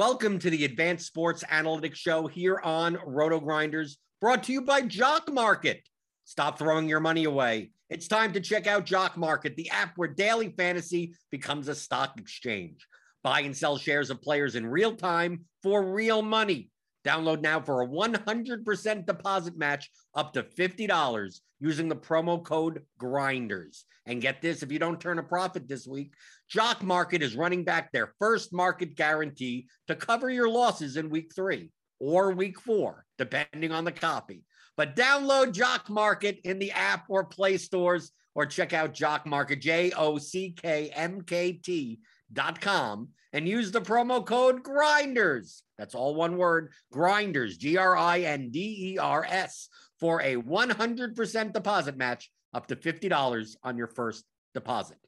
Welcome to the Advanced Sports Analytics Show here on RotoGrinders, brought to you by Jock Market. Stop throwing your money away. It's time to check out Jock Market, the app where daily fantasy becomes a stock exchange. Buy and sell shares of players in real time for real money. Download now for a 100% deposit match up to $50 using the promo code GRINDERS. And get this if you don't turn a profit this week, Jock Market is running back their first market guarantee to cover your losses in week three or week four, depending on the copy. But download Jock Market in the app or Play stores or check out Jock Market, J O C K M K T dot com and use the promo code grinders that's all one word grinders g-r-i-n-d-e-r-s for a 100% deposit match up to $50 on your first deposit.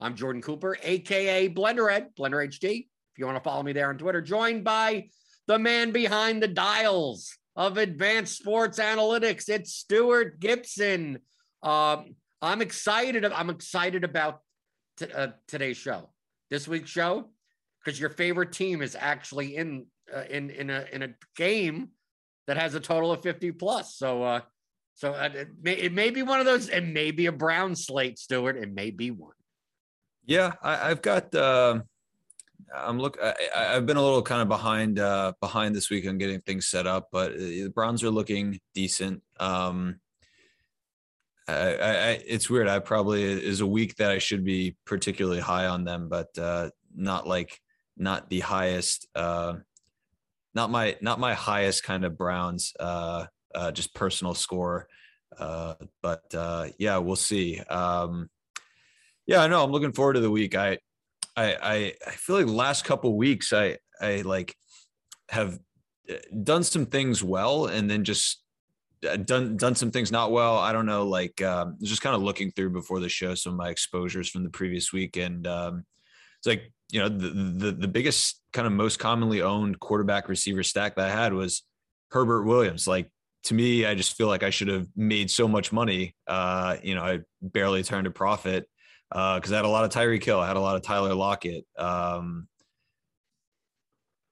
I'm jordan cooper aka blender ed blender hd if you want to follow me there on twitter joined by the man behind the dials of advanced sports analytics. It's Stewart Gibson. Um, i'm excited i'm excited about t- uh, today's show. This week's show because your favorite team is actually in uh, in in a in a game that has a total of 50 plus. So uh so uh, it, may, it may be one of those. It may be a brown slate, Stewart. It may be one. Yeah, I, have got. Uh, I'm look. I, have been a little kind of behind uh, behind this week on getting things set up, but uh, the Browns are looking decent. Um, I, I, it's weird. I probably is a week that I should be particularly high on them, but uh, not like not the highest. Uh, not my not my highest kind of Browns. Uh, uh, just personal score. Uh, but uh, yeah, we'll see. Um, yeah, I know. I'm looking forward to the week. I, I, I, feel like last couple weeks, I, I like have uh, done some things well, and then just done done some things not well. I don't know, like um, just kind of looking through before the show some of my exposures from the previous week, and um, it's like you know the, the the biggest kind of most commonly owned quarterback receiver stack that I had was Herbert Williams. Like to me, I just feel like I should have made so much money. Uh, you know, I barely turned a profit because uh, I had a lot of Tyreek Hill, I had a lot of Tyler Lockett. Um,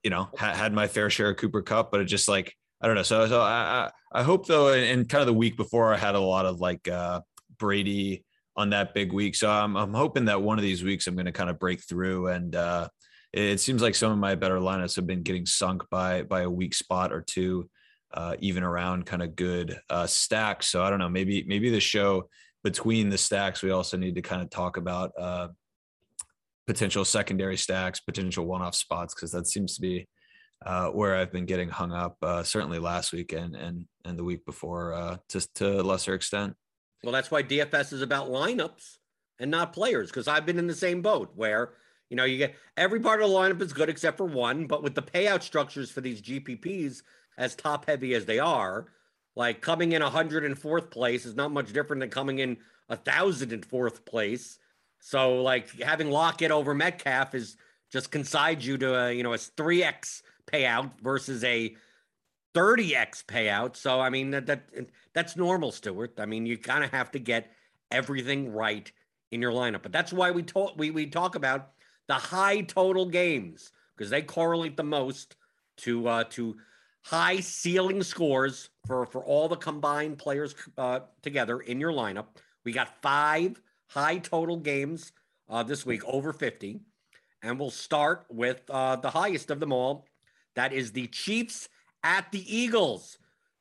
you know, had, had my fair share of Cooper Kupp, but it just like I don't know. So so I I, I hope though, and kind of the week before, I had a lot of like uh, Brady on that big week. So I'm I'm hoping that one of these weeks I'm going to kind of break through and. uh it seems like some of my better lineups have been getting sunk by by a weak spot or two uh, even around kind of good uh, stacks. So I don't know, maybe maybe the show between the stacks, we also need to kind of talk about uh, potential secondary stacks, potential one-off spots, because that seems to be uh, where I've been getting hung up. Uh, certainly last week and and and the week before, uh, to to lesser extent. Well, that's why DFS is about lineups and not players, because I've been in the same boat where. You know, you get every part of the lineup is good except for one, but with the payout structures for these GPPs, as top heavy as they are, like coming in 104th place is not much different than coming in a thousand and fourth place. So like having Lockett over Metcalf is just consides you to a, you know a 3x payout versus a 30x payout. So I mean that, that that's normal, Stewart. I mean you kind of have to get everything right in your lineup. But that's why we talk we we talk about the high total games because they correlate the most to uh to high ceiling scores for, for all the combined players uh, together in your lineup. We got five high total games uh, this week, over 50. And we'll start with uh, the highest of them all. That is the Chiefs at the Eagles.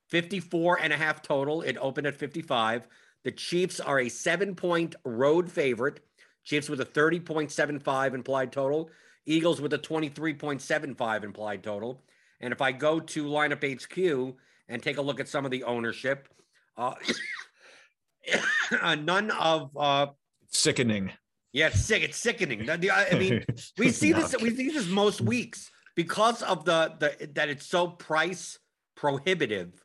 54 and a half total. It opened at 55. The Chiefs are a seven point road favorite. Chiefs with a 30.75 implied total. Eagles with a 23.75 implied total. And if I go to lineup HQ and take a look at some of the ownership, uh, uh, none of uh, sickening. Yeah, it's sick. It's sickening. I mean, we see this. We see this most weeks because of the the that it's so price prohibitive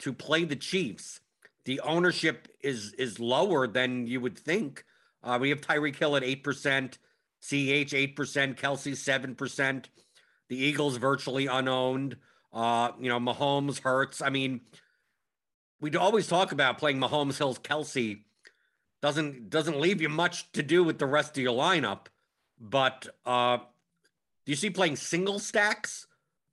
to play the Chiefs. The ownership is is lower than you would think. Uh, we have Tyreek Hill at eight percent, CEH eight percent, Kelce seven percent. The Eagles virtually unowned. Uh, you know, Mahomes Hurts. I mean, we always talk about playing Mahomes, Hills, Kelce Doesn't doesn't leave you much to do with the rest of your lineup. But uh, do you see playing single stacks,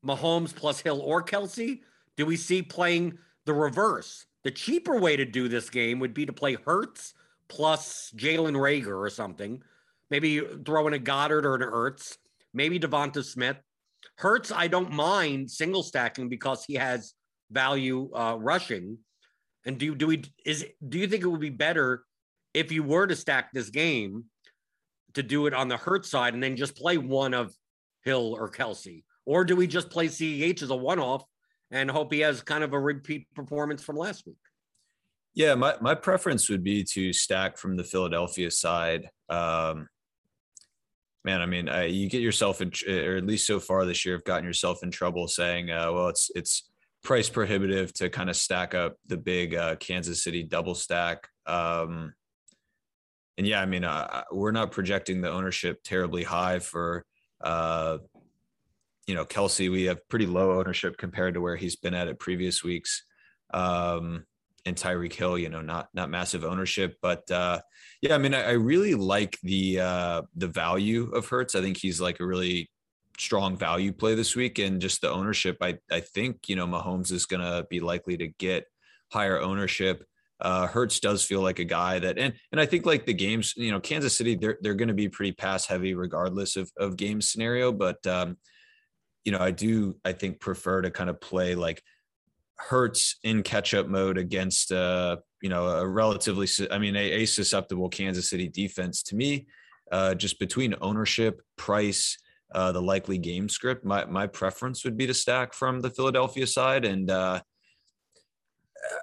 Mahomes plus Hill or Kelce? Do we see playing the reverse? The cheaper way to do this game would be to play Hurts plus Jalen Reagor or something. Maybe throw in a Goedert or an Ertz. Maybe Devonta Smith. Hurts, I don't mind single stacking because he has value uh, rushing. And do do we is do you think it would be better if you were to stack this game to do it on the Hurt side and then just play one of Hill or Kelce, or do we just play CEH as a one-off and hope he has kind of a repeat performance from last week? Yeah, my, my preference would be to stack from the Philadelphia side. Um, man, I mean, you get yourself in, or at least so far this year, have gotten yourself in trouble saying, uh, well, it's it's price prohibitive to kind of stack up the big uh, Kansas City double stack. Um, and yeah, I mean, uh, we're not projecting the ownership terribly high for, uh, you know, Kelce. We have pretty low ownership compared to where he's been at it previous weeks. Um, and Tyreek Hill, you know, not not massive ownership, but uh, yeah, I mean, I, I really like the uh, the value of Hurts. I think he's like a really strong value play this week, and just the ownership. I I think you know Mahomes is going to be likely to get higher ownership. Uh, Hurts does feel like a guy that, and and I think like the games, you know, Kansas City, they're they're going to be pretty pass heavy regardless of of game scenario, but um, you know, I do I think prefer to kind of play like Hurts in catch-up mode against uh, you know a relatively I mean a, a susceptible Kansas City defense. To me uh, just between ownership price uh, the likely game script my my preference would be to stack from the Philadelphia side. And uh,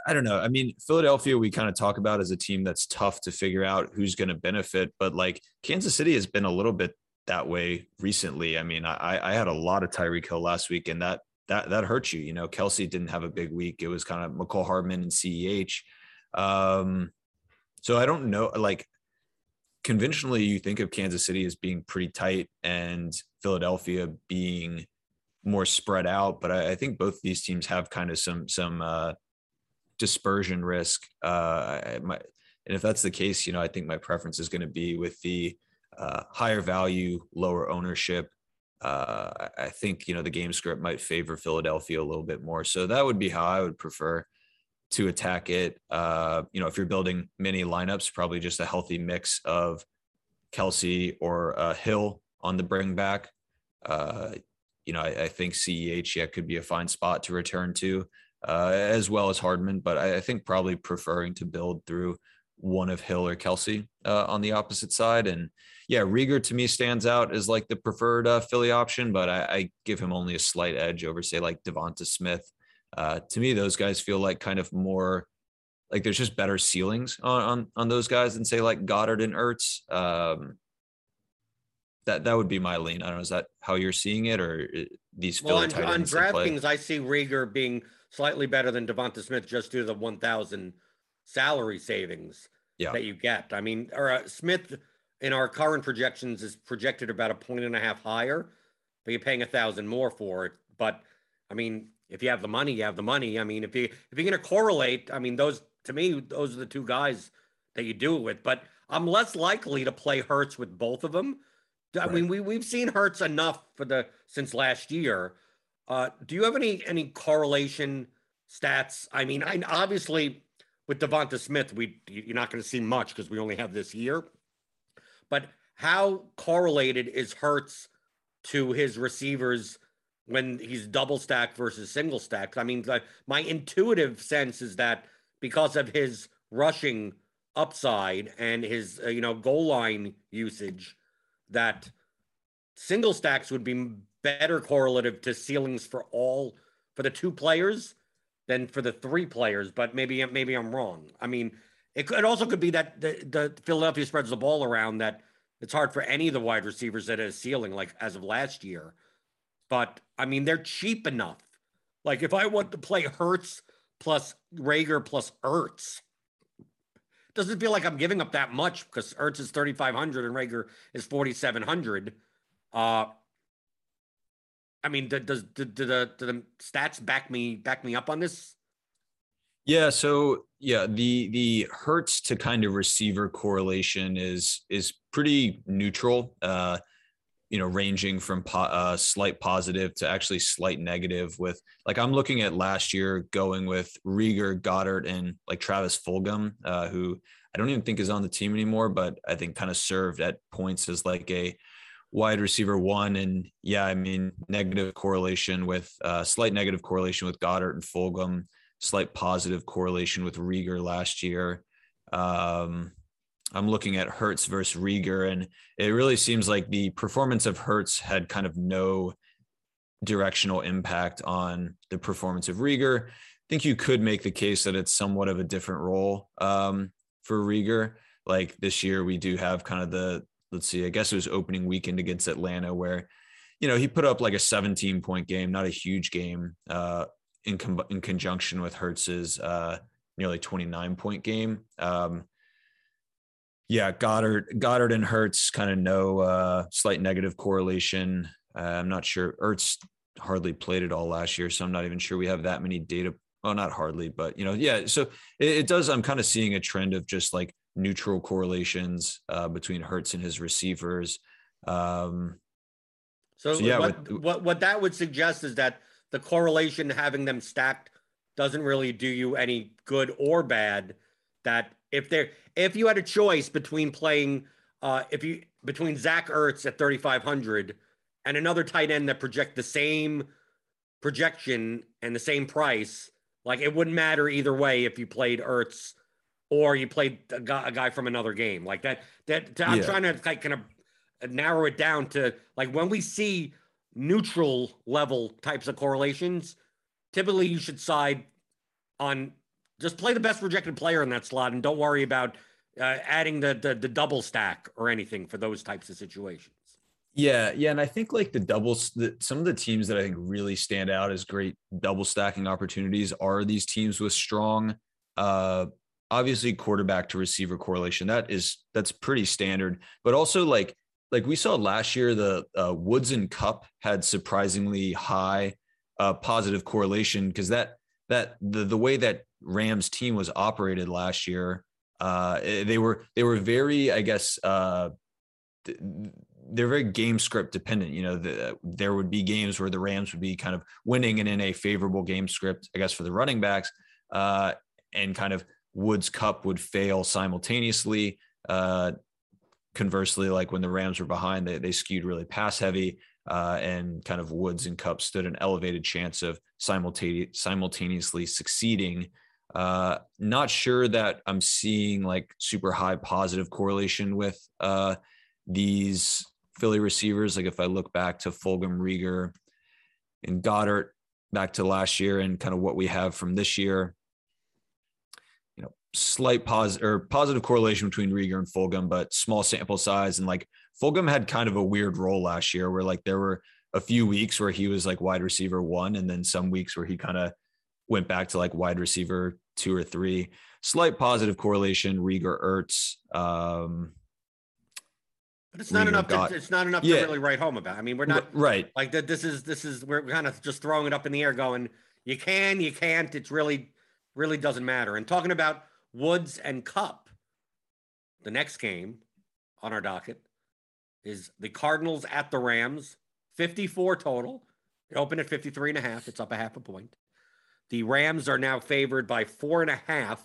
I don't know. I mean Philadelphia we kind of talk about as a team that's tough to figure out who's going to benefit. But like Kansas City has been a little bit that way recently. I mean I I had a lot of Tyreek Hill last week and that that that hurts you. You know, Kelce didn't have a big week. It was kind of Mecole Hardman and CEH. Um, so I don't know. Like conventionally, you think of Kansas City as being pretty tight and Philadelphia being more spread out, but I, I think both these teams have kind of some some uh, dispersion risk. Uh, my, and if that's the case, you know, I think my preference is going to be with the uh, higher value, lower ownership. Uh, I think you know the game script might favor Philadelphia a little bit more, so that would be how I would prefer to attack it. Uh, you know, if you're building mini lineups, probably just a healthy mix of Kelce or uh, Hill on the bring back. Uh, you know, I, I, think CEH yeah could be a fine spot to return to, uh, as well as Hardman. But I, I, think probably preferring to build through one of Hill or Kelce uh, on the opposite side. And yeah, Reagor to me stands out as like the preferred uh, Philly option, but I, I, give him only a slight edge over say like Devonta Smith. Uh, to me, those guys feel like kind of more like there's just better ceilings on on, on those guys than say like Goedert and Ertz. Um, that that would be my lean. I don't know. Is that how you're seeing it, or uh, these well, on, on DraftKings, I see Reagor being slightly better than Devonta Smith just due to the 1,000 salary savings yeah. that you get. I mean, or uh, Smith in our current projections is projected about a point and a half higher, but you're paying a thousand more for it. But I mean, if you have the money, you have the money. I mean, if you if you're going to correlate, I mean, those to me, those are the two guys that you do it with. But I'm less likely to play Hurts with both of them. I right. mean, we we've seen Hurts enough for the since last year. Uh, do you have any any correlation stats? I mean, I obviously with Devonta Smith, we you're not going to see much because we only have this year. But how correlated is Hurts to his receivers when he's double stacked versus single stacked? I mean, like, my intuitive sense is that because of his rushing upside and his uh, you know goal line usage, that single stacks would be better correlative to ceilings for all for the two players than for the three players. But maybe maybe I'm wrong. I mean, it, it also could be that the, the Philadelphia spreads the ball around that it's hard for any of the wide receivers that is ceiling like as of last year. But I mean, they're cheap enough. Like if I want to play Hurts plus Reagor plus Ertz, doesn't feel like I'm giving up that much because Ertz is 3,500 and Reagor is 4,700. Uh, I mean, does do, do, the do the stats back me back me up on this? Yeah, so yeah, the the Hurts to kind of receiver correlation is is pretty neutral. Uh, you know, ranging from po- uh, slight positive to actually slight negative. With like, I'm looking at last year going with Reagor, Goedert, and like Travis Fulgham, uh, who I don't even think is on the team anymore, but I think kind of served at points as like a wide receiver one. And yeah, I mean, negative correlation with uh, slight negative correlation with Goedert and Fulgham, slight positive correlation with Reagor last year. Um, I'm looking at Hurts versus Reagor, and it really seems like the performance of Hurts had kind of no directional impact on the performance of Reagor. I think you could make the case that it's somewhat of a different role um, for Reagor. Like this year, we do have kind of the let's see, I guess it was opening weekend against Atlanta where, you know, he put up like a 17 point game, not a huge game, uh, in com- in conjunction with Hurts's uh, nearly 29 point game. Um, yeah, Goedert, Goedert and Hurts kind of no uh, slight negative correlation. Uh, I'm not sure. Ertz hardly played it all last year, so I'm not even sure we have that many data. Well, not hardly, but you know, yeah. So it, it does. I'm kind of seeing a trend of just like neutral correlations uh, between Hurts and his receivers. Um, so, so yeah, what, with, what what that would suggest is that the correlation having them stacked doesn't really do you any good or bad. That if there if you had a choice between playing uh, if you between Zach Ertz at 3500 and another tight end that project the same projection and the same price, like it wouldn't matter either way if you played Ertz or you played a guy, a guy from another game like that. That I'm yeah. trying to like kind of narrow it down to like when we see neutral level types of correlations, typically you should side on just play the best rejected player in that slot and don't worry about uh, adding the, the the double stack or anything for those types of situations. Yeah, yeah, and I think like the doubles, the, some of the teams that I think really stand out as great double stacking opportunities are these teams with strong, uh, obviously quarterback to receiver correlation. That is that's pretty standard, but also like like we saw last year, the uh, Woods and Kupp had surprisingly high uh, positive correlation because that that the the way that Rams team was operated last year, uh, eh, they were they were very, I guess, uh, they're very game script dependent. You know, the, there would be games where the Rams would be kind of winning and in a favorable game script, I guess, for the running backs, uh, and kind of Woods Kupp would fail simultaneously. Uh, conversely, like when the Rams were behind, they, they skewed really pass heavy. Uh, and kind of Woods and Kupp stood an elevated chance of simultaneously succeeding. Uh, not sure that I'm seeing like super high positive correlation with uh, these Philly receivers. Like if I look back to Fulgham, Reagor, and Goedert back to last year and kind of what we have from this year, slight positive or positive correlation between Reagor and Fulgham, but small sample size. And like Fulgham had kind of a weird role last year where like there were a few weeks where he was like wide receiver one, and then some weeks where he kind of went back to like wide receiver two or three. Slight positive correlation, Reagor Ertz. Um, but it's not enough. To, it's not enough yeah. to really write home about. I mean, we're not right. Like that. This is this is we're kind of just throwing it up in the air, going, you can, you can't. It's really, really doesn't matter. And talking about Woods and Kupp. the next game on our docket is the Cardinals at the Rams. 54 total. It opened at 53 and a half. It's up a half a point. The Rams are now favored by four and a half.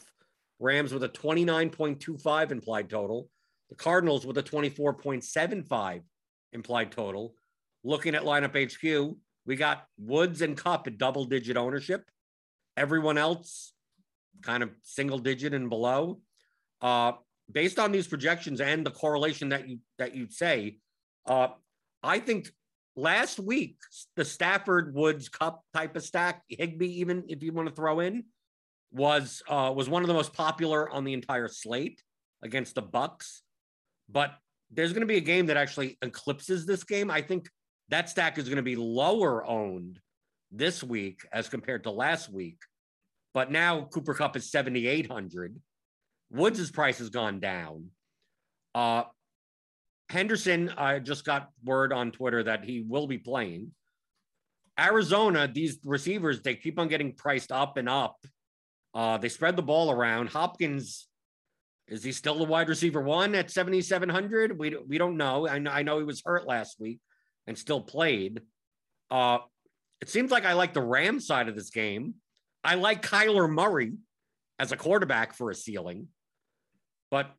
Rams with a 29.25 implied total. The Cardinals with a 24.75 implied total. Looking at lineup HQ, we got Woods and Kupp at double digit ownership. Everyone else kind of single digit and below. Uh, based on these projections and the correlation that you that you say, uh, I think last week the Stafford Woods Kupp type of stack, Higbee, even if you want to throw in, was uh, was one of the most popular on the entire slate against the Bucks. But there's going to be a game that actually eclipses this game. I think that stack is going to be lower owned this week as compared to last week. But now Cooper Kupp is 7,800. Woods' price has gone down. Uh, Henderson, I just got word on Twitter that he will be playing. Arizona, these receivers, they keep on getting priced up and up. Uh, they spread the ball around. Hopkins is he still the wide receiver one at 7,700? We, we don't know. I know. I know he was hurt last week and still played. Uh, it seems like I like the Ram side of this game. I like Kyler Murray as a quarterback for a ceiling, but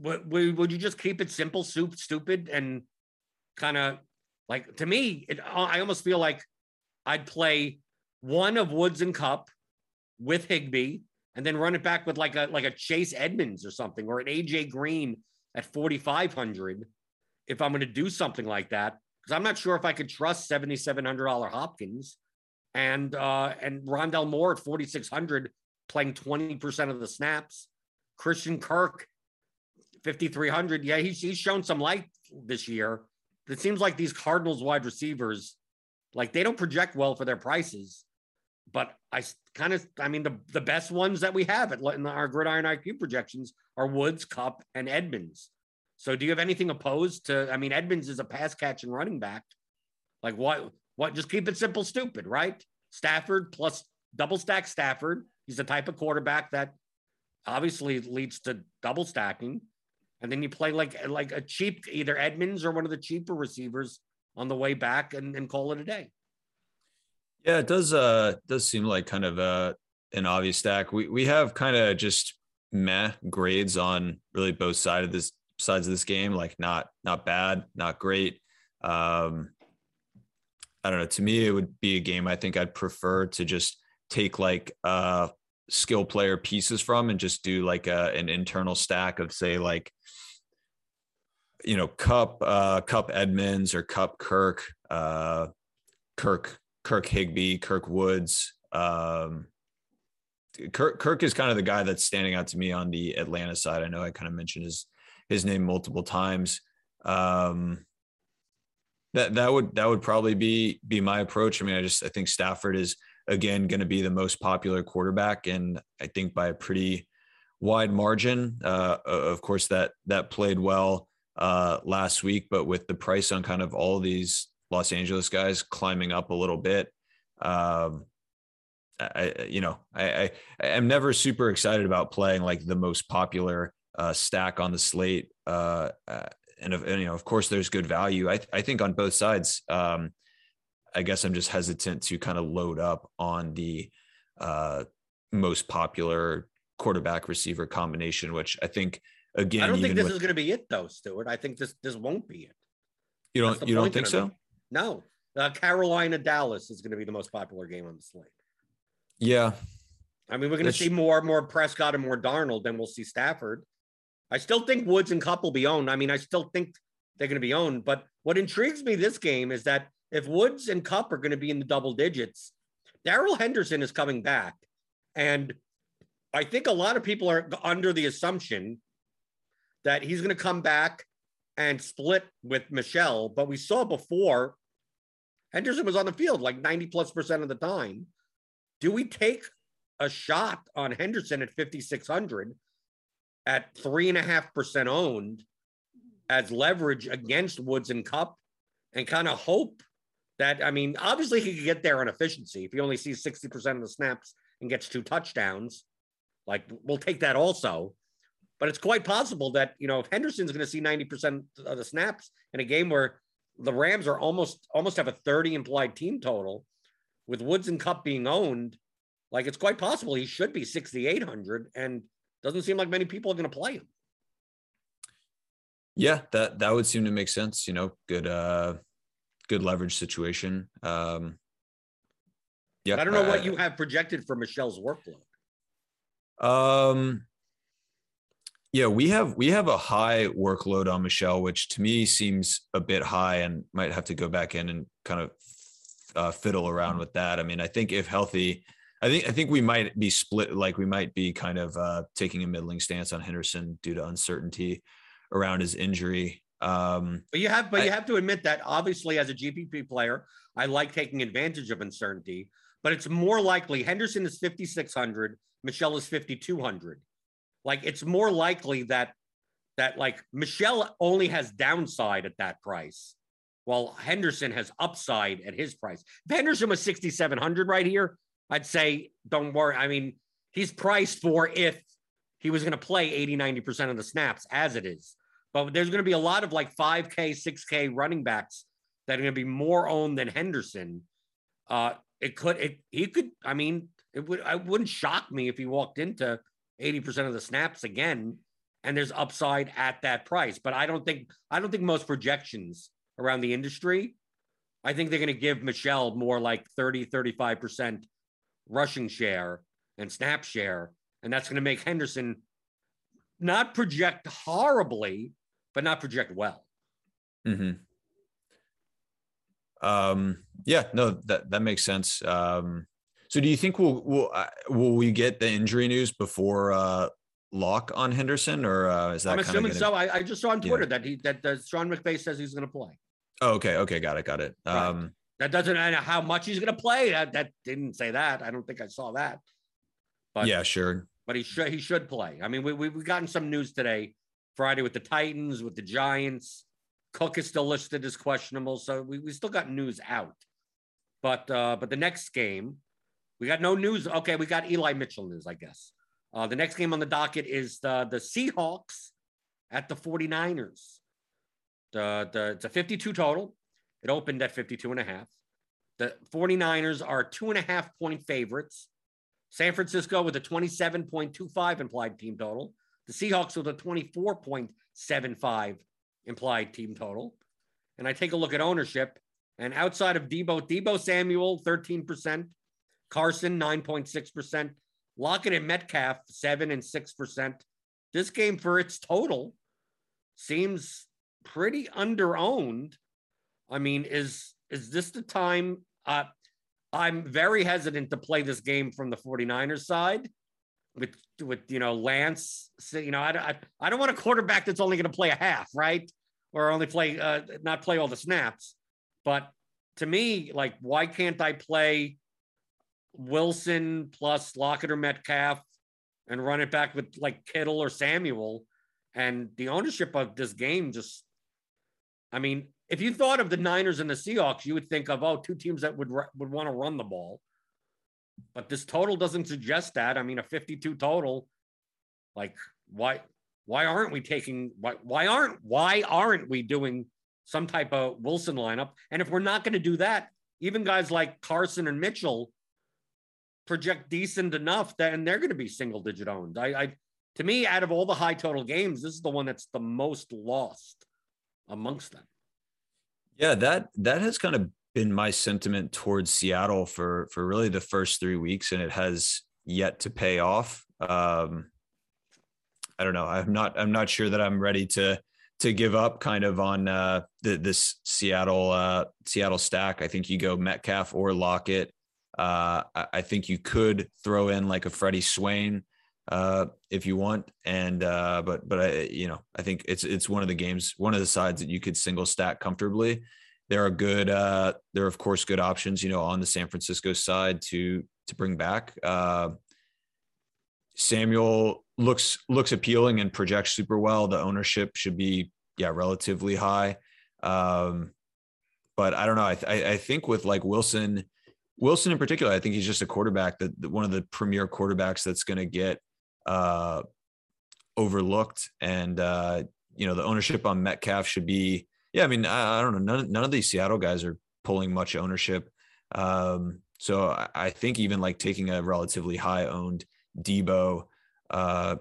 would, would you just keep it simple, soup, stupid, and kind of like to me, it, I almost feel like I'd play one of Woods and Kupp with Higbee and then run it back with like a like a Chase Edmonds or something or an AJ Green at 4500 if I'm going to do something like that because I'm not sure if I could trust $7700 Hopkins and uh and Rondale Moore at 4600 playing 20% of the snaps. Christian Kirk 5300 yeah he's he's shown some light this year. It seems like these Cardinals wide receivers like they don't project well for their prices but I kind of, I mean, the, the best ones that we have at in our gridiron IQ projections are Woods, Kupp, and Edmonds. So do you have anything opposed to? I mean, Edmonds is a pass catching running back. Like what? What? Just keep it simple, stupid, right? Stafford plus double stack Stafford. He's the type of quarterback that obviously leads to double stacking. And then you play like like a cheap either Edmonds or one of the cheaper receivers on the way back and, and call it a day. Yeah, it does. Uh, does seem like kind of uh, an obvious stack. We we have kind of just meh grades on really both sides of this sides of this game. Like not not bad, not great. Um, I don't know. To me, it would be a game I think I'd prefer to just take like uh skill player pieces from and just do like a, an internal stack of say like you know Kupp uh Kupp Edmonds or Kupp Kirk uh Kirk Kirk Higbee, Kirk Woods. Um, Kirk, Kirk is kind of the guy that's standing out to me on the Atlanta side. I know I kind of mentioned his his name multiple times. Um, that that would that would probably be be my approach. I mean, I just I think Stafford is again going to be the most popular quarterback, and I think by a pretty wide margin. Uh, of course, that that played well uh, last week, but with the price on kind of all of these Los Angeles guys climbing up a little bit, um, I you know I, I am never super excited about playing like the most popular uh, stack on the slate. Uh, uh and, and, you know, of course, there's good value. I I think on both sides. Um, I guess I'm just hesitant to kind of load up on the uh, most popular quarterback receiver combination, which I think again. I don't think this with, is going to be it though, Stewart. I think this this won't be it. You don't you don't think so? No. Uh, Carolina Dallas is going to be the most popular game on the slate. Yeah. I mean, we're going to see more more Prescott and more Darnold than we'll see Stafford. I still think Woods and Kupp will be owned. I mean, I still think they're going to be owned. But what intrigues me this game is that if Woods and Kupp are going to be in the double digits, Darrell Henderson is coming back. And I think a lot of people are under the assumption that he's going to come back and split with Mitchell. But we saw before Henderson was on the field like 90 plus percent of the time. Do we take a shot on Henderson at 5,600 at three and a half percent owned as leverage against Woods and Kupp and kind of hope that, I mean, obviously he could get there on efficiency if he only sees 60% of the snaps and gets two touchdowns. Like we'll take that also. But it's quite possible that, you know, if Henderson's going to see 90% of the snaps in a game where the Rams are almost almost have a 30 implied team total with Woods and Cup being owned, like it's quite possible he should be 6,800 and doesn't seem like many people are going to play him. Yeah, that that would seem to make sense. You know, good uh good leverage situation. Um yeah. I don't know uh, what you have projected for Mitchell's workload. Um, yeah, we have we have a high workload on Mitchell, which to me seems a bit high, and might have to go back in and kind of uh, fiddle around with that. I mean, I think if healthy, I think I think we might be split. Like we might be kind of uh, taking a middling stance on Henderson due to uncertainty around his injury. Um, but you have, but I, you have to admit that obviously, as a GPP player, I like taking advantage of uncertainty. But it's more likely Henderson is fifty six hundred. Mitchell is 5200. Like it's more likely that that like Mitchell only has downside at that price, while Henderson has upside at his price. If Henderson was 6700 right here, I'd say don't worry. I mean, he's priced for if he was going to play 80 90% of the snaps as it is. But there's going to be a lot of like 5K, 6K running backs that are going to be more owned than Henderson. Uh, it could, it, he could, I mean, it would I wouldn't shock me if he walked into 80% of the snaps again and there's upside at that price. But I don't think I don't think most projections around the industry, I think they're going to give Mitchell more like 30, 35% rushing share and snap share. And that's going to make Henderson not project horribly, but not project well. Mm-hmm. Um, yeah, no, that, that makes sense. Um, so do you think we'll we'll, uh, will we get the injury news before uh, lock on Henderson, or uh, is that? I'm assuming gonna... so. I, I, just saw on Twitter yeah. that he that, that Sean McVay says he's going to play. Oh, okay, okay, got it, got it. Right. That doesn't know how much he's going to play. That, that didn't say that. I don't think I saw that. But yeah, sure. But he should he should play. I mean, we we've gotten some news today, Friday with the Titans, with the Giants. Cook is still listed as questionable, so we, we still got news out. But uh, but the next game, we got no news. Okay, we got Eli Mitchell news, I guess. Uh, the next game on the docket is the, the Seahawks at the 49ers. The, the, it's a 52 total. It opened at 52 and a half. The 49ers are two and a half point favorites. San Francisco with a 27.25 implied team total. The Seahawks with a 24.75 implied team total. And I take a look at ownership. And outside of Deebo, Deebo Samuel, 13%, Carson, 9.6%. Lockett and Metcalf, 7 and 6%. This game, for its total, seems pretty underowned. I mean, is is this the time? Uh, I'm very hesitant to play this game from the 49ers side with with you know Lance. You know, I, I, I don't want a quarterback that's only going to play a half, right? Or only play uh, not play all the snaps. But to me, like, why can't I play Wilson plus Lockett or Metcalf and run it back with like Kittle or Samuel? And the ownership of this game just, I mean, if you thought of the Niners and the Seahawks, you would think of oh, two teams that would would want to run the ball. But this total doesn't suggest that. I mean, a 52 total, like why why aren't we taking why why aren't why aren't we doing some type of Wilson lineup? And if we're not going to do that, even guys like Carson and Mitchell project decent enough that and they're going to be single digit owned. I, I to me, out of all the high total games, this is the one that's the most lost amongst them. Yeah, that that has kind of been my sentiment towards Seattle for for really the first three weeks, and it has yet to pay off. Um, I don't know. I'm not. I'm not sure that I'm ready to to give up kind of on uh, the, this Seattle uh, Seattle stack. I think you go Metcalf or Lockett. Uh, I, I, think you could throw in like a Freddie Swain uh, if you want, and uh, but but I you know I think it's it's one of the games, one of the sides that you could single stack comfortably. There are good, uh, there are of course good options, you know, on the San Francisco side to to bring back. Uh, Samuel looks looks appealing and projects super well. The ownership should be yeah relatively high, um, but I don't know. I, th- I think with like Wilson, Wilson in particular, I think he's just a quarterback that, that one of the premier quarterbacks that's going to get uh, overlooked, and uh, you know the ownership on Metcalf should be yeah. I mean I, I don't know none none of these Seattle guys are pulling much ownership. Um, so I, I think even like taking a relatively high owned Deebo uh,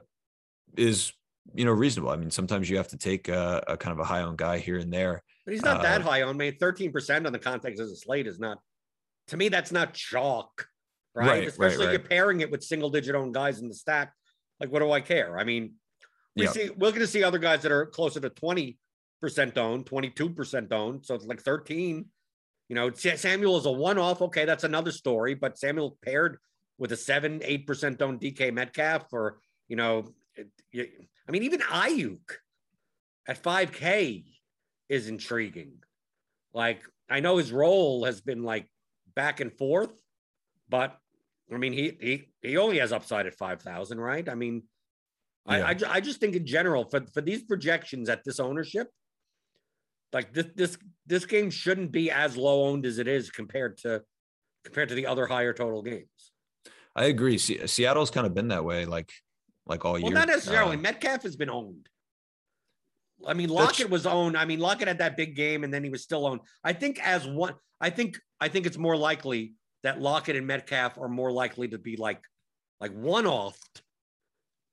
is you know reasonable. I mean, sometimes you have to take a, a kind of a high owned guy here and there. But he's not uh, that high on me. Thirteen percent on the context of the slate is not. To me, that's not chalk, right? right Especially right, right. you're pairing it with single digit owned guys in the stack. Like, what do I care? I mean, we see we're going to see other guys that are closer to twenty percent owned, twenty two percent owned. So it's like thirteen. You know, Samuel is a one off. Okay, that's another story. But Samuel paired with a seven, eight percent owned DK Metcalf, or you know, I mean, even Aiyuk at 5K is intriguing. Like, I know his role has been like back and forth, but I mean, he he he only has upside at 5,000, right? I mean, yeah. I, I, I just think in general for, for these projections at this ownership, like this this this game shouldn't be as low owned as it is compared to compared to the other higher total games. I agree. Seattle's kind of been that way, like like all well, year. Well, not necessarily. Uh, Metcalf has been owned. I mean, Lockett was owned. I mean, Lockett had that big game, and then he was still owned. I think as one, I think I think it's more likely that Lockett and Metcalf are more likely to be like like one off,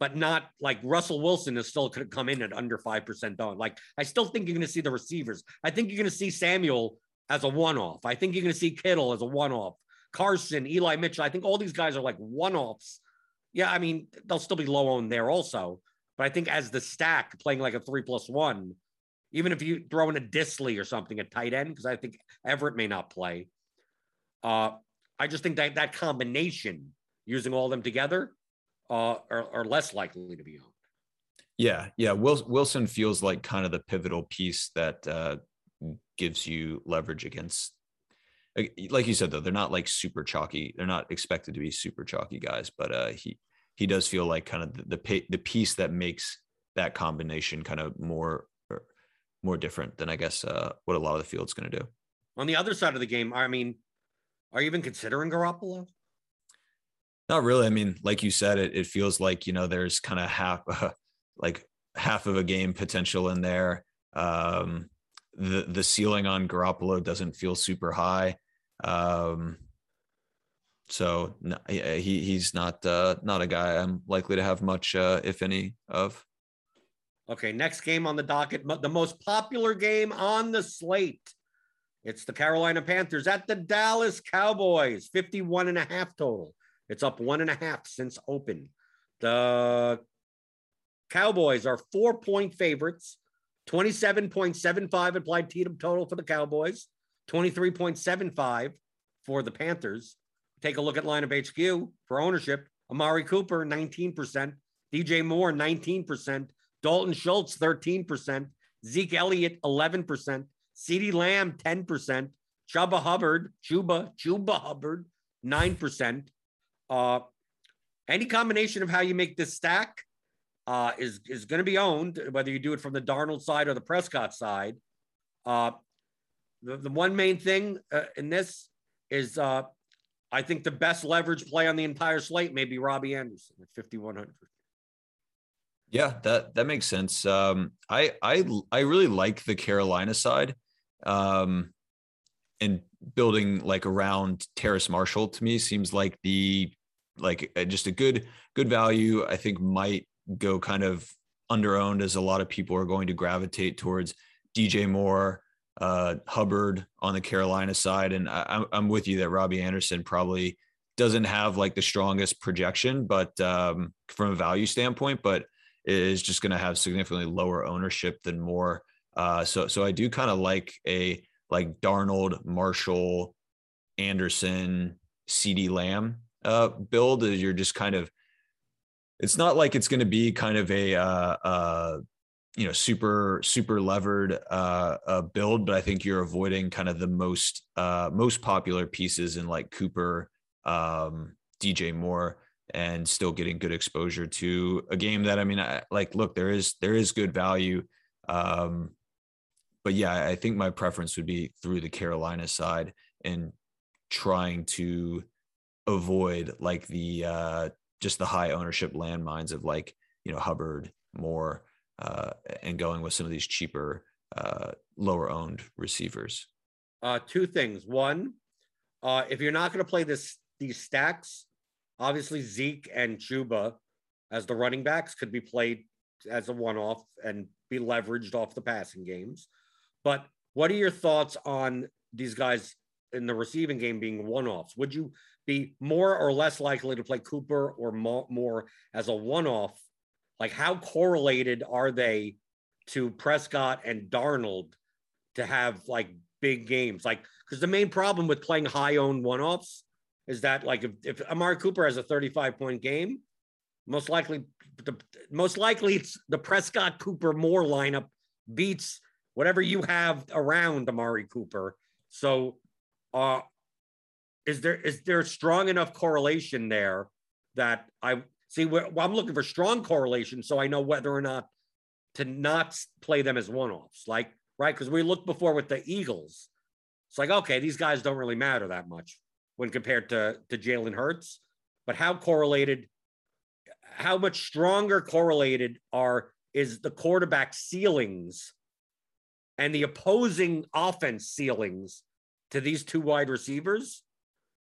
but not like Russell Wilson is still to come in at under five percent owned. Like I still think you're going to see the receivers. I think you're going to see Samuel as a one off. I think you're going to see Kittle as a one off. Carson, Eli Mitchell. I think all these guys are like one offs. Yeah, I mean, they'll still be low owned there also. But I think as the stack playing like a three plus one, even if you throw in a Dissly or something at tight end, because I think Everett may not play. Uh, I just think that that combination, using all of them together, uh, are, are less likely to be owned. Yeah, yeah. Wilson feels like kind of the pivotal piece that uh, gives you leverage against like you said though they're not like super chalky they're not expected to be super chalky guys but uh he he does feel like kind of the the, the piece that makes that combination kind of more more different than i guess uh what a lot of the field's going to do on the other side of the game i mean are you even considering garoppolo not really i mean like you said it, it feels like you know there's kind of half uh, like half of a game potential in there um the the ceiling on Garoppolo doesn't feel super high. Um, so no, he he's not uh, not a guy I'm likely to have much, uh, if any, of. Okay, next game on the docket, the most popular game on the slate. It's the Carolina Panthers at the Dallas Cowboys, 51 and a half total. It's up one and a half since open. The Cowboys are four point favorites, 27.75 applied total for the Cowboys. 23.75 for the Panthers. Take a look at lineup HQ for ownership. Amari Cooper, 19%. DJ Moore, 19%. Dalton Schultz, 13%. Zeke Elliott, 11%. CeeDee Lamb, 10%. Chuba Hubbard, Chuba, Chuba Hubbard, 9%. Uh, any combination of how you make this stack uh, is, is going to be owned, whether you do it from the Darnold side or the Prescott side. Uh, the, the one main thing uh, in this is uh, I think the best leverage play on the entire slate may be Robbie Anderson at 5,100. Yeah, that that makes sense. Um, I I I really like the Carolina side, um, and building like around Terrace Marshall to me seems like the like uh, just a good good value. I think might go kind of under owned as a lot of people are going to gravitate towards DJ Moore, uh, Hubbard on the Carolina side, and I, I'm with you that Robbie Anderson probably doesn't have like the strongest projection, but um, from a value standpoint, but is just going to have significantly lower ownership than Moore. Uh, so so I do kind of like a like Darnold, Marshall, Anderson, CeeDee Lamb uh, build. You're just kind of it's not like it's going to be kind of a uh, uh, you know super super levered uh, uh, build, but I think you're avoiding kind of the most uh, most popular pieces in like Cooper, um, DJ Moore, and still getting good exposure to a game that I mean, I, like look, there is there is good value. Um, but yeah, I think my preference would be through the Carolina side and trying to avoid like the uh, just the high ownership landmines of like you know Hubbard, Moore, uh, and going with some of these cheaper, uh, lower owned receivers. Uh, two things. One, uh, if you're not going to play this these stacks, obviously Zeke and Chuba as the running backs could be played as a one off and be leveraged off the passing games. But what are your thoughts on these guys in the receiving game being one offs? Would you be more or less likely to play Cooper or more as a one off? Like, how correlated are they to Prescott and Darnold to have like big games? Like, because the main problem with playing high owned one offs is that, like, if, if Amari Cooper has a 35 point game, most likely, the, most likely it's the Prescott Cooper Moore lineup beats whatever you have around Amari Cooper. So, uh, is there is there strong enough correlation there that I see? Well, I'm looking for strong correlation, so I know whether or not to not play them as one-offs. Like right, because we looked before with the Eagles. It's like okay, these guys don't really matter that much when compared to to Jalen Hurts, but how correlated? How much stronger correlated are is the quarterback ceilings and the opposing offense ceilings to these two wide receivers.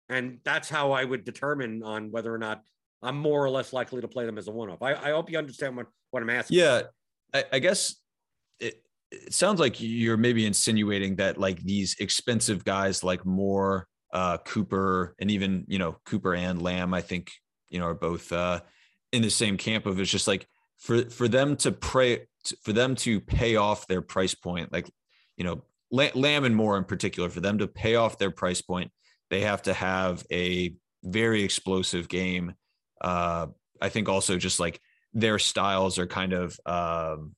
And that's how I would determine on whether or not I'm more or less likely to play them as a one off. I, I, hope you understand what, what I'm asking. Yeah. I, I guess it, it, sounds like you're maybe insinuating that like these expensive guys like Moore, uh, Cooper, and even, you know, Cooper and Lamb, I think, you know, are both uh, in the same camp of it's just like for, for them to pray, for them to pay off their price point, like, you know, Lamb and Moore in particular, for them to pay off their price point, they have to have a very explosive game. Uh, I think also just like their styles are kind of, um,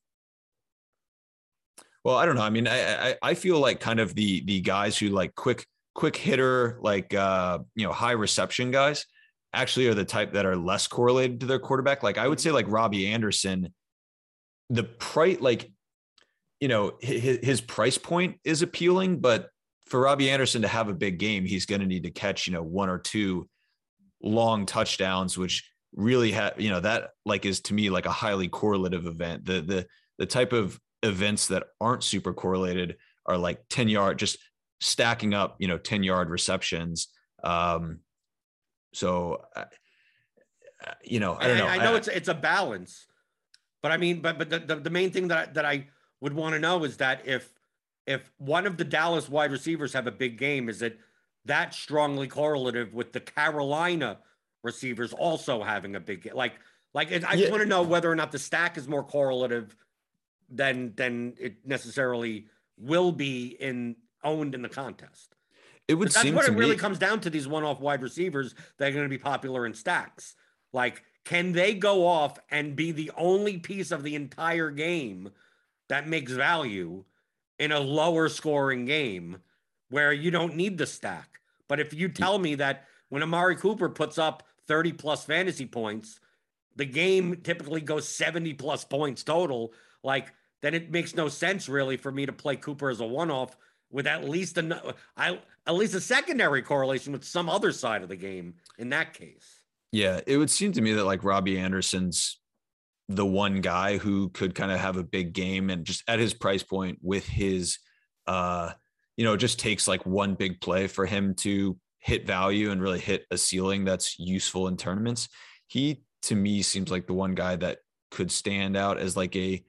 well, I don't know. I mean, I, I, I feel like kind of the the guys who like quick quick hitter, like uh, you know, high reception guys, actually are the type that are less correlated to their quarterback. Like I would say, like Robbie Anderson the price, like, you know, his, his price point is appealing, but for Robbie Anderson to have a big game, he's going to need to catch, you know, one or two long touchdowns, which really have, you know, that like is to me like a highly correlative event. The, the, the type of events that aren't super correlated are like 10 yard, just stacking up, you know, 10 yard receptions. Um, so, you know, I don't know. I, I know I, it's, it's a balance but I mean, but but the, the, the main thing that I, that I would want to know is that if if one of the Dallas wide receivers have a big game, is it that strongly correlative with the Carolina receivers also having a big game? like like I yeah. just want to know whether or not the stack is more correlative than than it necessarily will be in owned in the contest. It would that's seem what it me- really comes down to these one-off wide receivers that are going to be popular in stacks. Like can they go off and be the only piece of the entire game that makes value? in a lower scoring game where you don't need the stack. But if you tell me that when Amari Cooper puts up 30 plus fantasy points, the game typically goes 70 plus points total, like then it makes no sense really for me to play Cooper as a one-off with at least a I at least a secondary correlation with some other side of the game in that case. Yeah, it would seem to me that like Robbie Anderson's the one guy who could kind of have a big game and just at his price point with his uh you know, it just takes like one big play for him to hit value and really hit a ceiling that's useful in tournaments. He to me seems like the one guy that could stand out as like a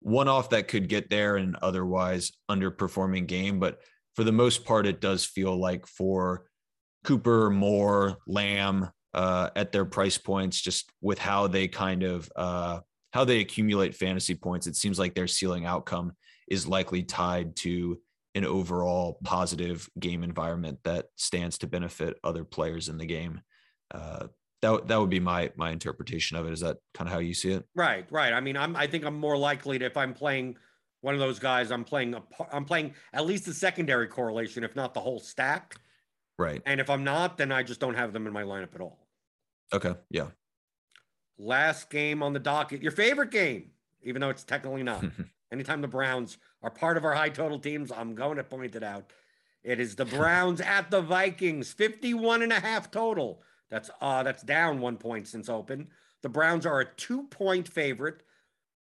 one off that could get there in otherwise underperforming game. But for the most part, it does feel like for Cooper, Moore, Lamb uh, at their price points, just with how they kind of uh, how they accumulate fantasy points, it seems like their ceiling outcome is likely tied to an overall positive game environment that stands to benefit other players in the game. Uh, that that would be my my interpretation of it. Is that kind of how you see it? Right, right. I mean, I'm I think I'm more likely to if I'm playing one of those guys, I'm playing a I'm playing at least the secondary correlation, if not the whole stack. Right. And if I'm not, then I just don't have them in my lineup at all. Okay. Yeah. Last game on the docket, your favorite game, even though it's technically not. Anytime the Browns are part of our high total teams, I'm going to point it out. It is the Browns at the Vikings, 51 and a half total. That's uh that's down one point since open. The Browns are a two-point favorite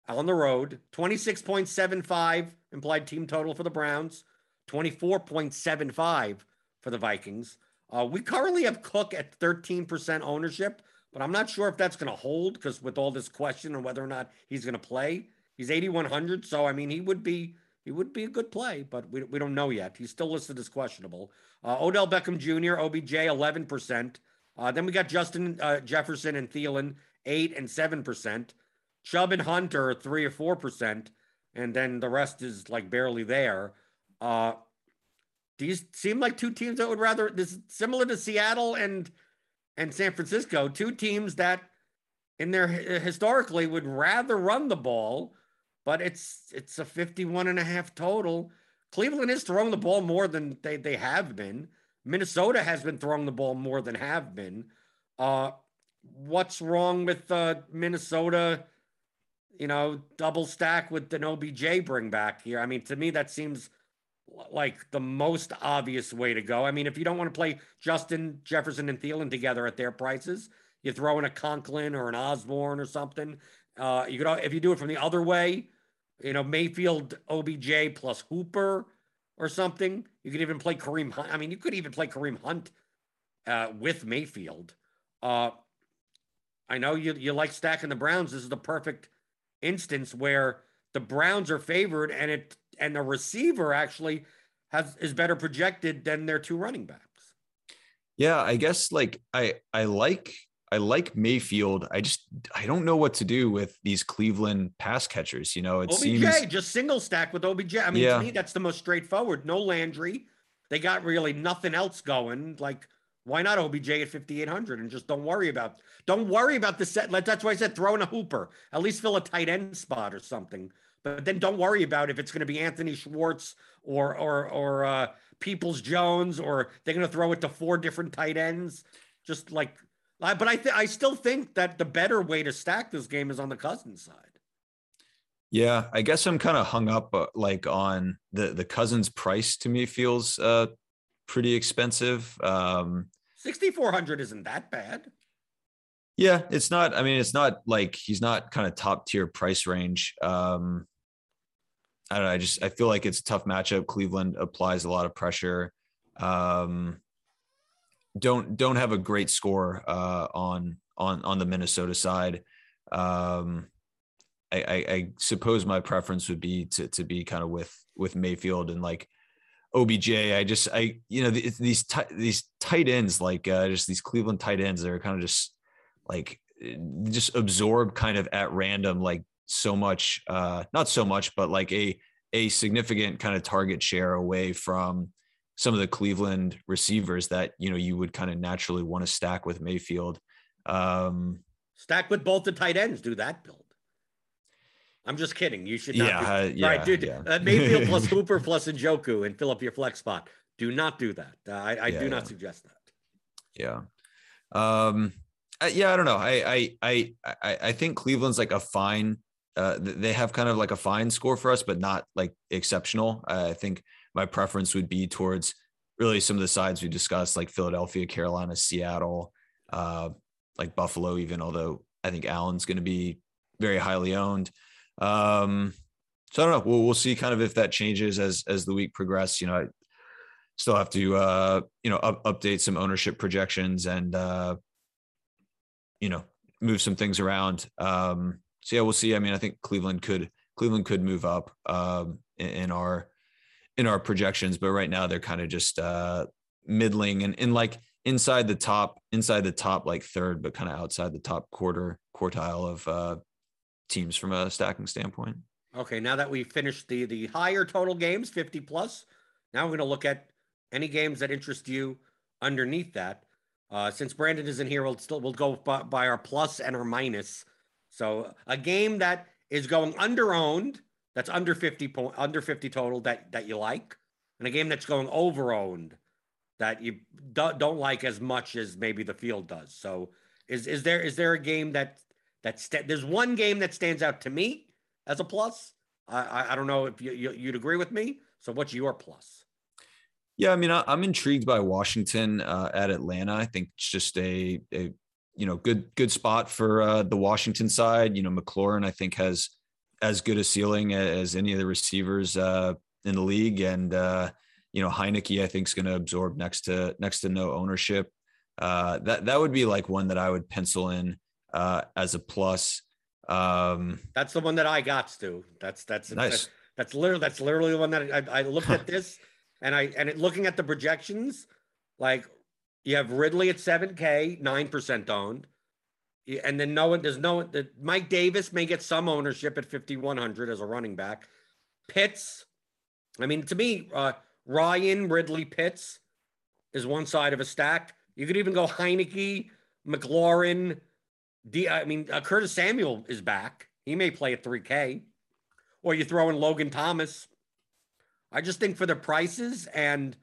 on the road. 26.75 implied team total for the Browns, 24.75 for the Vikings. Uh, we currently have Cook at 13% ownership, but I'm not sure if that's going to hold because with all this question on whether or not he's going to play, he's 8100. So I mean, he would be he would be a good play, but we, we don't know yet. He's still listed as questionable. Uh, Odell Beckham Jr., OBJ, 11%. Uh, then we got Justin uh, Jefferson and Thielen, eight and seven percent. Chubb and Hunter, three or four percent, and then the rest is like barely there. Uh, these seem like two teams that would rather this similar to Seattle and and San Francisco, two teams that in their historically would rather run the ball, but it's it's a 51 and a half total. Cleveland is throwing the ball more than they, they have been. Minnesota has been throwing the ball more than have been. Uh, what's wrong with uh, Minnesota? You know, double stack with an OBJ bring back here. I mean, to me, that seems like the most obvious way to go. I mean, if you don't want to play Justin Jefferson and Thielen together at their prices, you throw in a Conklin or an Osborn or something. Uh, you could if you do it from the other way, you know, Mayfield, OBJ plus Hooper or something. You could even play Kareem Hunt. I mean, you could even play Kareem Hunt uh, with Mayfield. Uh, I know you you like stacking the Browns. This is the perfect instance where the Browns are favored, and it and the receiver actually has is better projected than their two running backs. Yeah, I guess like I I like I like Mayfield. I just I don't know what to do with these Cleveland pass catchers. You know, it OBJ seems just single stack with OBJ. I mean, Yeah. to me, that's the most straightforward. No Landry. They got really nothing else going. Like, why not OBJ at 5,800 and just don't worry about don't worry about the set. That's why I said throw in a hooper. At least fill a tight end spot or something. But then don't worry about if it's going to be Anthony Schwartz or or or uh, Peoples Jones or they're going to throw it to four different tight ends. Just like, but I th- I still think that the better way to stack this game is on the Cousins side. Yeah, I guess I'm kind of hung up uh, like on the the Cousins price to me feels uh pretty expensive. Um 6,400 isn't that bad. Yeah, it's not I mean it's not like he's not kind of top tier price range. Um I don't know, I just I feel like it's a tough matchup. Cleveland applies a lot of pressure. Um don't don't have a great score uh on on on the Minnesota side. Um I, I, I suppose my preference would be to to be kind of with with Mayfield and like OBJ. I just I you know the- these ti- these tight ends like uh, just these Cleveland tight ends They're kind of just like eh, just absorb kind of at random like so much uh not so much but like a a significant kind of target share away from some of the Cleveland receivers that you know you would kind of naturally want to stack with Mayfield. Um Stack with both the tight ends. Do that build. I'm just kidding. You should not. Yeah, do, uh, yeah, right, dude. yeah. Uh, Mayfield plus Hooper plus Njoku and fill up your flex spot. Do not do that. Uh, I, I Yeah, do not suggest that. Yeah. Um yeah, I don't know. I I I I I think Cleveland's like a fine uh they have kind of like a fine score for us but not like exceptional. I think my preference would be towards really some of the sides we discussed like Philadelphia, Carolina, Seattle, uh like Buffalo even although I think Allen's going to be very highly owned. Um so I don't know. We'll we'll see kind of if that changes as as the week progresses. You know, I still have to uh you know up, update some ownership projections and uh you know move some things around. Um so yeah we'll see. I mean i think cleveland could cleveland could move up um in, in our in our projections but right now they're kind of just uh middling and in like inside the top inside the top like third but kind of outside the top quarter quartile of uh teams from a stacking standpoint. Okay, now that we finished the the higher total games, 50 plus, now we're going to look at any games that interest you underneath that. Uh, since Brandon isn't here, we'll still we'll go by, by our plus and our minus. So a game that is going under owned, that's under 50 point under 50 total that that you like, and a game that's going over owned that you do, don't like as much as maybe the field does. So is is there is there a game that that sta- there's one game that stands out to me as a plus. I, I, I don't know if you, you, you'd agree with me. So what's your plus? Yeah, I mean, I, I'm intrigued by Washington uh, at Atlanta. I think it's just a, a you know good good spot for uh, the Washington side. You know, McLaurin I think has as good a ceiling as any of the receivers uh, in the league, and uh, you know Heinicke I think is going to absorb next to next to no ownership. Uh, that that would be like one that I would pencil in uh, as a plus. Um, That's the one that I got, Stu. That's that's nice. That's, that's literally that's literally the one that I, I looked at this and I and it, looking at the projections, like you have Ridley at seven K, nine percent owned, and then no one there's no one. that Mike Davis may get some ownership at fifty one hundred as a running back. Pitts, I mean to me, uh, Ryan Ridley Pitts is one side of a stack. You could even go Heinicke, McLaurin. D, I mean, uh, Curtis Samuel is back. He may play at 3K. Or you throw in Logan Thomas. I just think for the prices and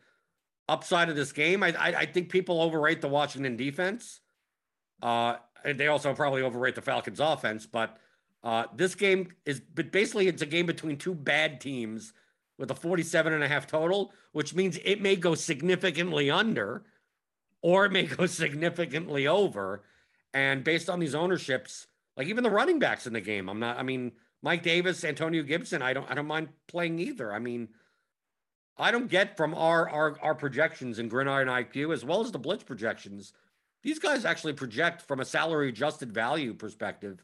upside of this game, I, I, I think people overrate the Washington defense. Uh, and they also probably overrate the Falcons offense. But uh, this game is, but basically, it's a game between two bad teams with a 47 and a half total, which means it may go significantly under or it may go significantly over. And based on these ownerships, like even the running backs in the game, I'm not, I mean, Mike Davis, Antonio Gibson, I don't, I don't mind playing either. I mean, I don't get from our, our, our projections in Gridiron IQ as well as the Blitz projections. These guys actually project from a salary adjusted value perspective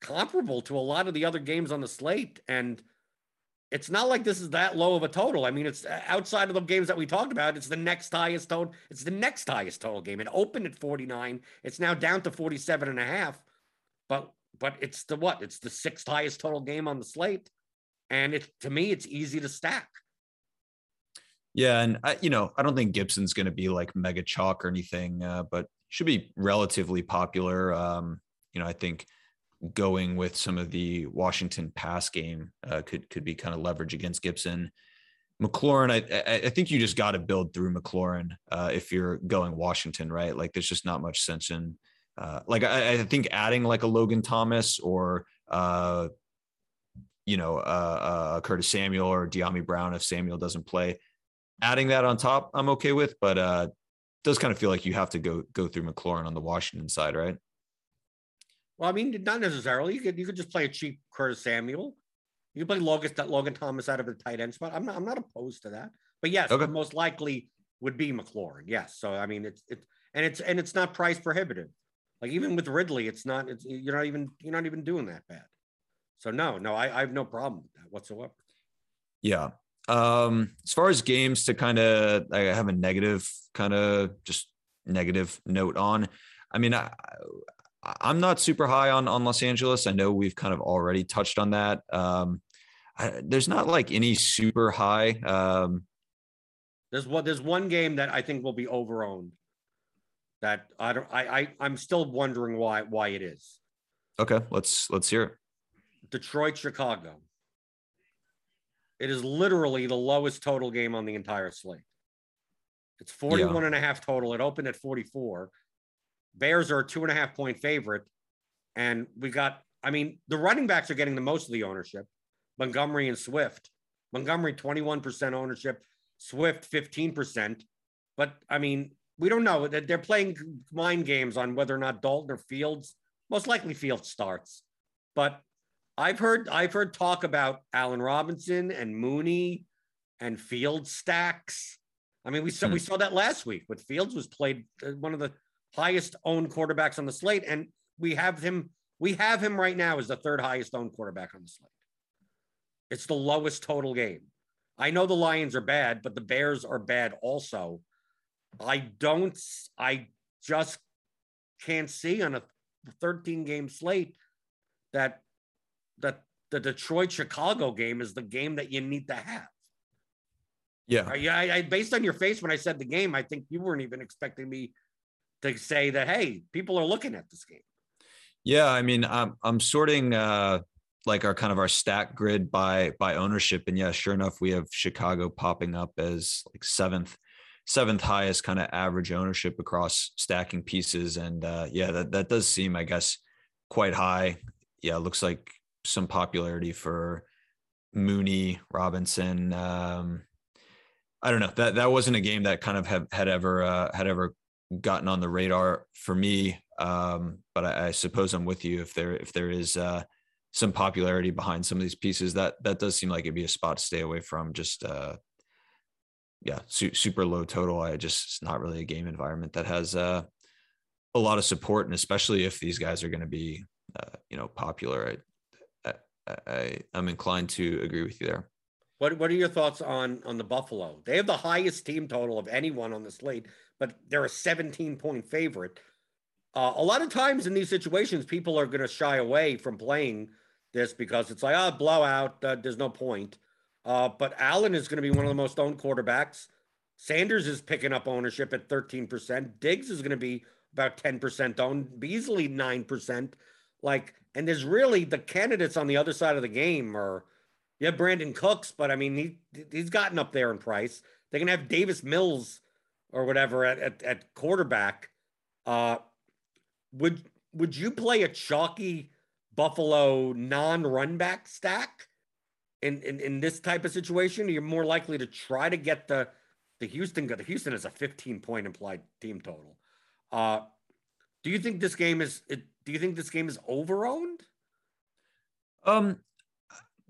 comparable to a lot of the other games on the slate. And it's not like this is that low of a total. I mean, it's uh, outside of the games that we talked about. It's the next highest total. It's the next highest total game. It opened at 49. It's now down to 47 and a half. But but it's the what? It's the sixth highest total game on the slate. And it to me, it's easy to stack. Yeah, and I, you know, I don't think Gibson's going to be like mega chalk or anything, uh, but should be relatively popular. Um, you know, I think going with some of the Washington pass game uh, could could be kind of leverage against Gibson. McLaurin, I I, think you just got to build through McLaurin uh, if you're going Washington, right? Like, there's just not much sense in. Uh, like I, I think adding like a Logan Thomas or uh, you know uh, uh, Curtis Samuel or Dyami Brown if Samuel doesn't play, adding that on top I'm okay with, but uh, does kind of feel like you have to go go through McLaurin on the Washington side, right? Well, I mean, not necessarily. You could you could just play a cheap Curtis Samuel. You could play Logan Logan Thomas out of the tight end spot. I'm not I'm not opposed to that. But yes, Okay. the most likely would be McLaurin. Yes. So I mean, it's it's and it's and it's not price prohibitive. Like even with Ridley, it's not. It's you're not even you're not even doing that bad. So no, no, I, I have no problem with that whatsoever. Yeah. Um, as far as games to kind of, I have a negative kind of just negative note on. I mean, I, I'm not super high on on Los Angeles. I know we've kind of already touched on that. Um, I, there's not like any super high. Um, There's one there's one game that I think will be overowned. That I don't I, I I'm still wondering why why it is. okay, let's let's hear it. Detroit, Chicago. It is literally the lowest total game on the entire slate. It's 41 yeah. and a half total. It opened at 44. Bears are a two and a half point favorite. And we got, I mean, the running backs are getting the most of the ownership Montgomery and Swift. Montgomery, 21% ownership, Swift, 15%. But I mean, we don't know that they're playing mind games on whether or not Dalton or Fields. Most likely Fields starts. But I've heard I've heard talk about Allen Robinson and Mooney and Field stacks. I mean, we saw hmm. we saw that last week. But Fields was played uh, one of the highest owned quarterbacks on the slate, and we have him. We have him right now as the third highest owned quarterback on the slate. It's the lowest total game. I know the Lions are bad, but the Bears are bad also. I don't. I just can't see on a 13 game slate that that the Detroit Chicago game is the game that you need to have. Yeah. Yeah. I, I, based on your face when I said the game, I think you weren't even expecting me to say that, hey, people are looking at this game. Yeah. I mean, I'm, I'm sorting uh, like our kind of our stack grid by by ownership. And yeah, sure enough, we have Chicago popping up as like seventh seventh highest kind of average ownership across stacking pieces. And uh, yeah, that, that does seem, I guess, quite high. Yeah, looks like some popularity for Mooney, Robinson. Um, I don't know that that wasn't a game that kind of have, had ever uh, had ever gotten on the radar for me. Um, but I, I, suppose I'm with you if there if there is uh, some popularity behind some of these pieces that that does seem like it'd be a spot to stay away from. Just uh, yeah, su- super low total. I just it's not really a game environment that has uh, a lot of support, and especially if these guys are going to be uh, you know popular. I, I'm inclined to agree with you there. What What are your thoughts on on the Buffalo? They have the highest team total of anyone on the slate, but they're a 17 point favorite. Uh, a lot of times in these situations, people are going to shy away from playing this because it's like, oh, blowout. Uh, there's no point. Uh, but Allen is going to be one of the most owned quarterbacks. Sanders is picking up ownership at 13%. Diggs is going to be about 10% owned. Beasley 9%. Like, and there's really the candidates on the other side of the game are – you have Brandin Cooks, but I mean, he he's gotten up there in price. They can have Davis Mills or whatever at, at, at quarterback. Uh, would would you play a chalky Buffalo non-run back stack in, in in this type of situation? You're more likely to try to get the the Houston. The Houston is a 15 point implied team total. Uh, do you think this game is? Do you think this game is overowned? Um,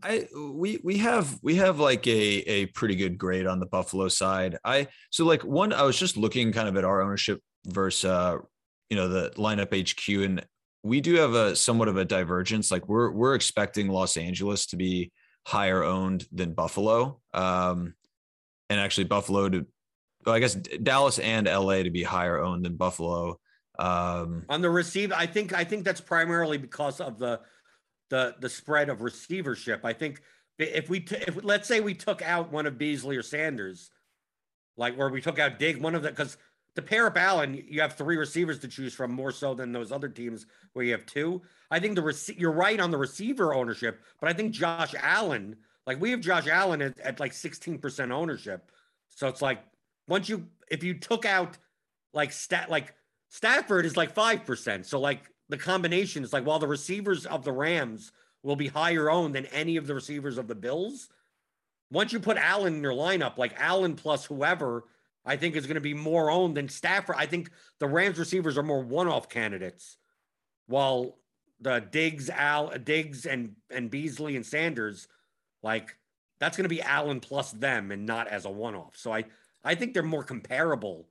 I we we have we have like a a pretty good grade on the Buffalo side. I so like one I was just looking kind of at our ownership versus uh you know the lineup HQ and we do have a somewhat of a divergence. Like we're we're expecting Los Angeles to be higher owned than Buffalo. Um and actually Buffalo to well, I guess Dallas and LA to be higher owned than Buffalo. Um on the receive I think I think that's primarily because of the the the spread of receivership. I think if we t- if let's say we took out one of Beasley or Sanders, like where we took out Dig, one of the because to pair up Allen, you have three receivers to choose from more so than those other teams where you have two. I think the rec- you're right on the receiver ownership, but I think Josh Allen, like we have Josh Allen at, at like 16% ownership. So it's like once you if you took out like stat like Stafford is like 5%. So like the combination is like while the receivers of the Rams will be higher owned than any of the receivers of the Bills. Once you put Allen in your lineup, like Allen plus whoever, I think is going to be more owned than Stafford. I think the Rams receivers are more one-off candidates, while the Diggs, Al, Diggs, and and Beasley and Sanders, like that's going to be Allen plus them and not as a one-off. So I I think they're more comparable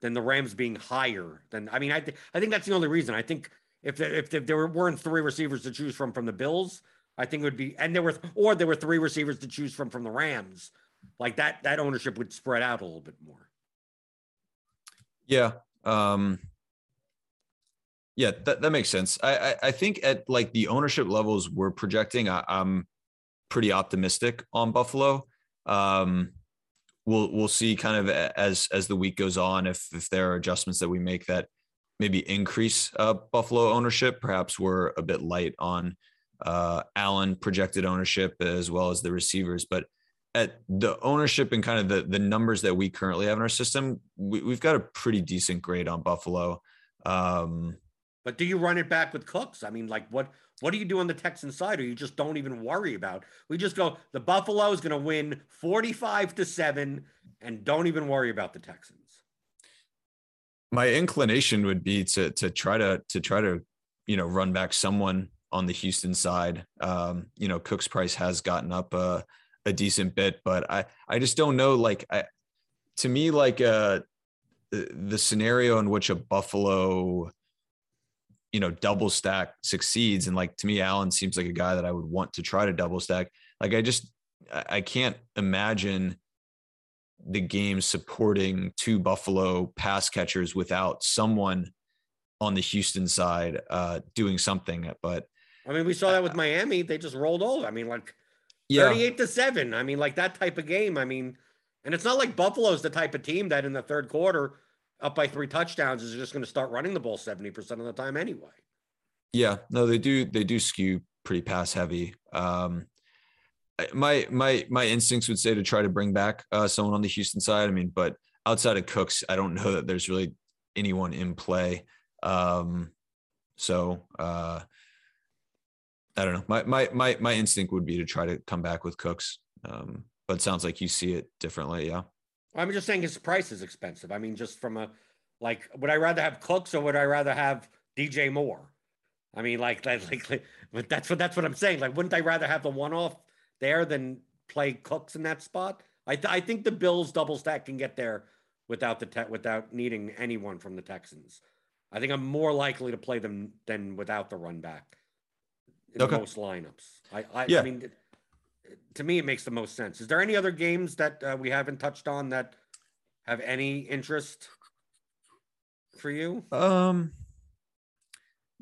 than the Rams being higher than. I mean, I th- I think that's the only reason. I think if there, if, if there weren't three receivers to choose from from the Bills, I think it would be, and there were, or there were three receivers to choose from from the Rams, like that, that ownership would spread out a little bit more. Yeah. Um, yeah, that, that makes sense. I, I, I think at like the ownership levels we're projecting, I, I, am pretty optimistic on Buffalo. Um, we'll we'll see kind of as as the week goes on if if there are adjustments that we make that maybe increase uh, Buffalo ownership. Perhaps we're a bit light on uh, Allen projected ownership as well as the receivers. But at the ownership and kind of the the numbers that we currently have in our system, we, have got a pretty decent grade on Buffalo. Um, but do you run it back with Cooks? I mean, like what what do you do on the Texan side, or you just don't even worry about? We just go the Buffalo is going to win forty five to seven, and don't even worry about the Texans. My inclination would be to to try to to try to you know run back someone on the Houston side. Um, you know, Cook's price has gotten up a, a decent bit, but I I just don't know. Like I, to me, like uh, the scenario in which a Buffalo you know double stack succeeds. And like to me allen seems like a guy that i would want to try to double stack. Like i just i can't imagine the game supporting two buffalo pass catchers without someone on the houston side uh doing something. But i mean we saw that with miami. They just rolled over. I mean like yeah. 38 to 7 i mean like that type of game. I mean and it's not like buffalo's the type of team that in the third quarter up by three touchdowns is just going to start running the ball 70% of the time anyway. Yeah, no, they do, they do skew pretty pass heavy. Um, my, my, my instincts would say to try to bring back uh, someone on the Houston side. I mean, but outside of Cooks, I don't know that there's really anyone in play. Um, so, uh, I don't know. My, my, my, my instinct would be to try to come back with Cooks. Um, but sounds like you see it differently. Yeah. I'm just saying his price is expensive. I mean, just from a like, would I rather have Cooks or would I rather have DJ Moore? I mean, like, like, like but that's what that's what I'm saying. Like, wouldn't I rather have the one off there than play Cooks in that spot? I th- I think the Bills double stack can get there without the te- without needing anyone from the Texans. I think I'm more likely to play them than without the run back in okay. most lineups. I I, yeah. I mean to me, it makes the most sense. Is there any other games that uh, we haven't touched on that have any interest for you? Um,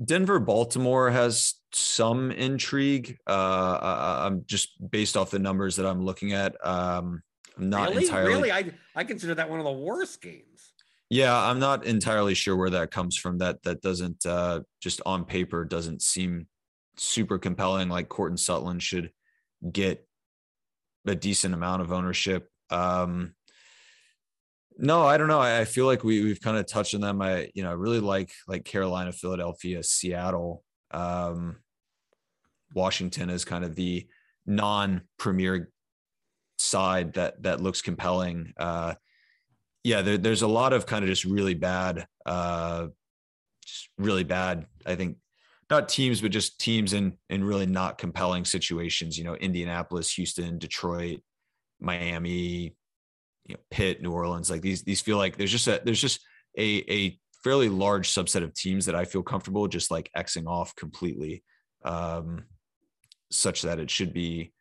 Denver, Baltimore has some intrigue. Uh, I'm just based off the numbers that I'm looking at. Um, I'm not really? entirely. Really, I I consider that one of the worst games. Yeah, I'm not entirely sure where that comes from. That that doesn't uh, just on paper doesn't seem super compelling. Like Courtland Sutton should get a decent amount of ownership. Um, no, I don't know. I, I feel like we we've kind of touched on them. I you know I really like like Carolina, Philadelphia, Seattle, um, Washington is kind of the non-premier side that that looks compelling. Uh, yeah, there, there's a lot of kind of just really bad, uh, just really bad. I think not teams, but just teams in in really not compelling situations. You know, Indianapolis, Houston, Detroit, Miami, you know, Pitt, New Orleans. Like these these feel like there's just a there's just a a fairly large subset of teams that I feel comfortable just like xing off completely, um, such that it should be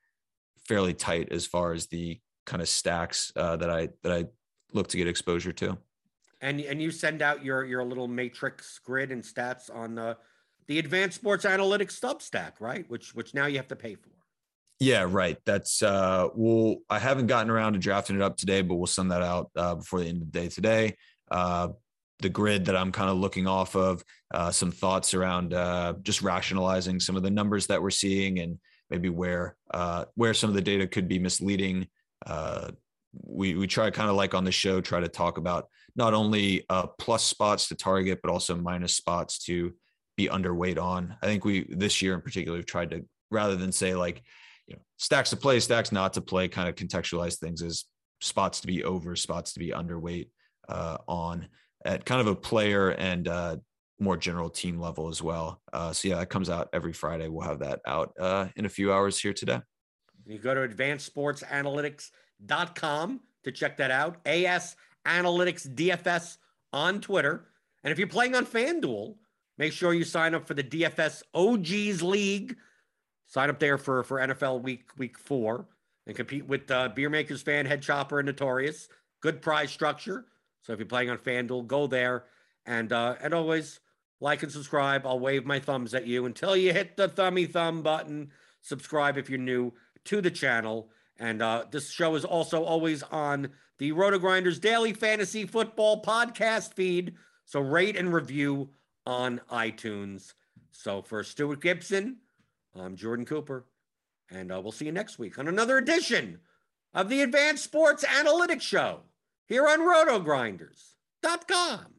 fairly tight as far as the kind of stacks uh, that I that I look to get exposure to. And and you send out your your little matrix grid and stats on the the advanced sports analytics substack, right? Which which now you have to pay for. Yeah, right. That's uh we'll I haven't gotten around to drafting it up today, but we'll send that out uh, before the end of the day today. Uh the grid that I'm kind of looking off of, uh, some thoughts around uh, just rationalizing some of the numbers that we're seeing and maybe where uh, where some of the data could be misleading. Uh, we we try kind of like on the show try to talk about not only uh, plus spots to target but also minus spots to be underweight on. I think we this year in particular have tried to rather than say like you know stacks to play, stacks not to play, kind of contextualize things as spots to be over, spots to be underweight uh, on at kind of a player and uh, more general team level as well. Uh, so yeah, that comes out every Friday. We'll have that out uh, in a few hours here today. You go to advancedsportsanalytics.com to check that out. AS Analytics DFS on Twitter. And if you're playing on FanDuel, Make sure you sign up for the DFS OGs League. Sign up there for, for NFL week week four and compete with uh, Beer Makers Fan, Head Chopper, and Notorious. Good prize structure. So if you're playing on FanDuel, go there. And uh, and always like and subscribe. I'll wave my thumbs at you until you hit the thummy thumb button. Subscribe if you're new to the channel. And uh, this show is also always on the RotoGrinders Daily Fantasy Football podcast feed. So rate and review on iTunes. So for Stewart Gibson, I'm Jordan Cooper, and uh, we'll see you next week on another edition of the Advanced Sports Analytics Show here on rotogrinders.com.